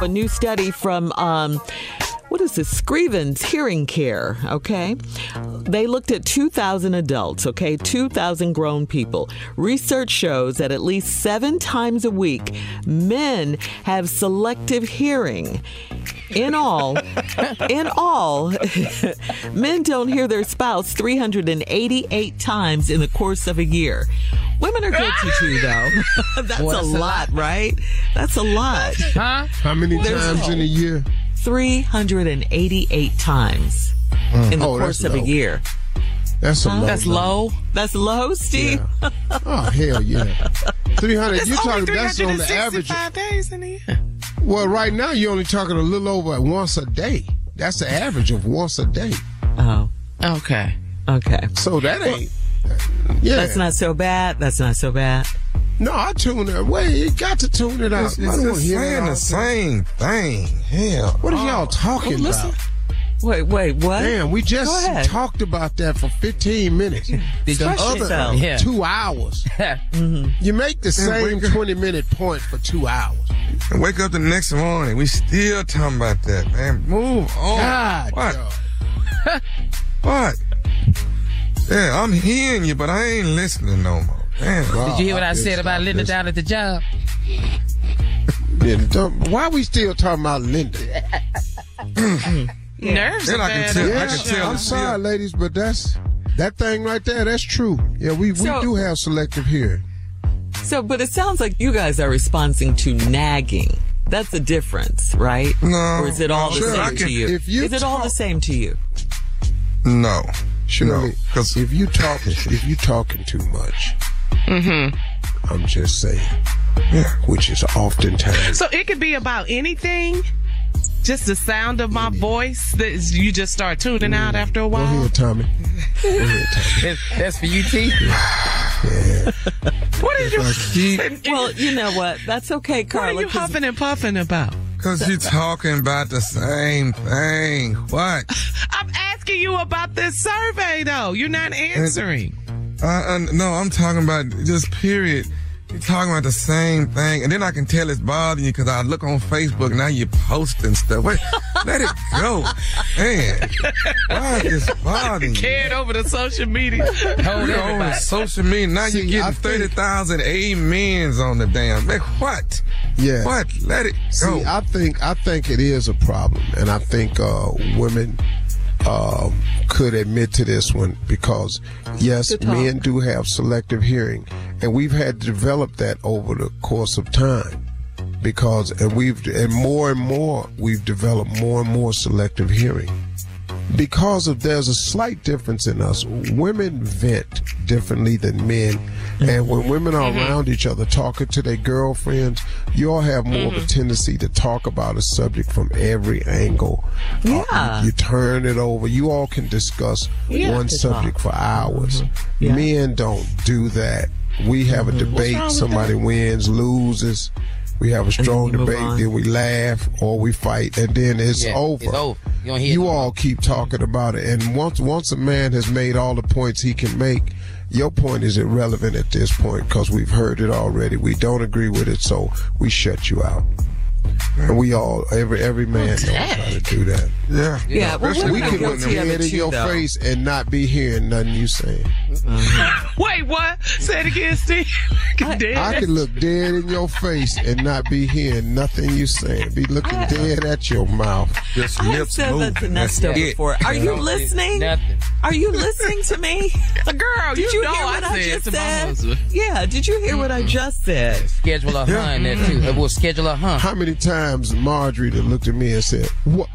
A new study from um, what is this? Scrivens Hearing Care, okay? They looked at 2,000 adults, okay? 2,000 grown people. Research shows that at least seven times a week, men have selective hearing. In all, in all, men don't hear their spouse 388 times in the course of a year. Women are guilty too, though. That's Well, a a lot, right? That's a lot. Huh? How many There's- times in a year? 388 times mm. in the Oh, course of a year. That's a low. That's number. low. That's low, Steve. Oh hell yeah. Three hundred. You talking? That's on the average. 365 days in a year. Well, right now you're only talking a little over once a day. That's the average of once a day. Oh, Okay. okay. So that ain't. Yeah. That's not so bad. That's not so bad. No, I tune it. Wait, you got to tune it out. It's, I it's don't just wanna hear saying the same thing. Hell. What are y'all oh. talking Oh, listen. about? Wait, wait, what? Damn, we just talked about that for 15 minutes. the Express other. Yeah. two hours. Mm-hmm. You make the same 20 minute point for two hours. And wake up the next morning. We still talking about that, man. Move on. God, What? What? Yeah, I'm hearing you, but I ain't listening no more. Damn. Did you hear what I Good said about. Linda This- down at the job? Yeah, don't- why we still talking about Linda? Nerves Then are I can tell- on I can tell. I'm sorry, still- ladies, but that's that thing right there. That's true. Yeah, we, we So- do have selective hearing. So, but it sounds like you guys are responding to nagging. That's the difference, right? No. Or is it all the Sure, same I to you? if you is it all the same to you? No. Shirley, No, 'cause- if you talk, if you talking too much, Mm-hmm. I'm just saying, Yeah. which is oftentimes. So it could be about anything. Just the sound of my voice that you just start tuning out mm. after a while. Go while. ahead, Tommy. Go ahead, Tommy. That's for you, T. What did you? Keep, Well, you know what? That's okay, Carl. What Carla. are you 'cause huffing and puffing about? cause you're talking about the same thing. What? I'm asking you about this survey, though. You're not answering. Uh, uh, no, I'm talking about just period. You're talking about the same thing, and then I can tell it's bothering you because I look on Facebook now you're posting stuff. Wait, let it go, man. Why is this bothering you? Carried over to social media. Hold You're on social media now. See, you're getting think- thirty thousand amens on the damn. Man, what? Yeah. What? Let it go. See, I think I think it is a problem, and I think uh, women uh, could admit to this one because yes, men do have selective hearing, and we've had to develop that over the course of time. Because and we've and more and more we've developed more and more selective hearing because of there's a slight difference in us. Women vent differently than men, and when women are around each other talking to their girlfriends, you all have more of a tendency to talk about a subject from every angle. Uh, Yeah. you turn it over. You all can discuss Yeah. one To subject for hours. Yeah. Men don't do that. We have a debate. Somebody wins, loses. We have a strong debate, on. then we laugh or we fight, and then it's Yeah, over. it's over. You You no all keep talking about it, and once once a man has made all the points he can make, your point is irrelevant at this point because we've heard it already. We don't agree with it, so we shut you out. And we all, every every man knows how to do that. Yeah. Yeah, well, We can when look guilty dead in your though. face and not be hearing nothing you saying. Wait, what? Say it again, Steve. Dead. I can look dead in your face and not be hearing nothing you saying. Be looking dead at your mouth. Just I have lips said that moving. to That's Nesto it. before. Are you Don't listening? Nothing. Are you listening to me? Girl, Did you, know hear what I, said just said? Yeah, did you hear what I just said? Schedule a huh in there too. We'll schedule a huh. How many times Marjorie that looked at me and said, "What,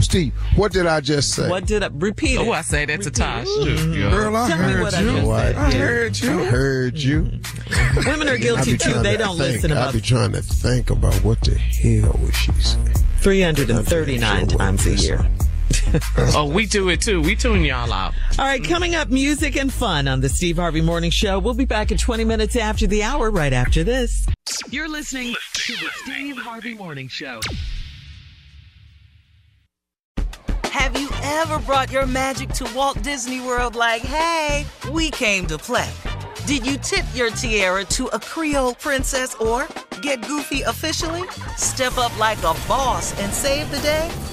Steve? What did I just say?" What did I repeat it? Oh, I say that to Tosh Girl, I Tell me heard what I you. What? I heard you. I heard you. Women are guilty too. They to don't think. listen I'll be trying to think about what the hell was she saying. 339 times a year. Oh, we do it too. We tune y'all out. All right, coming up, music and fun on the Steve Harvey Morning Show. We'll be back in 20 minutes after the hour, right after this. You're listening to the Steve Harvey Morning Show. Have you ever brought your magic to Walt Disney World like, hey, we came to play? Did you tip your tiara to a Creole princess or get goofy officially? Step up like a boss and save the day?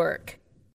work.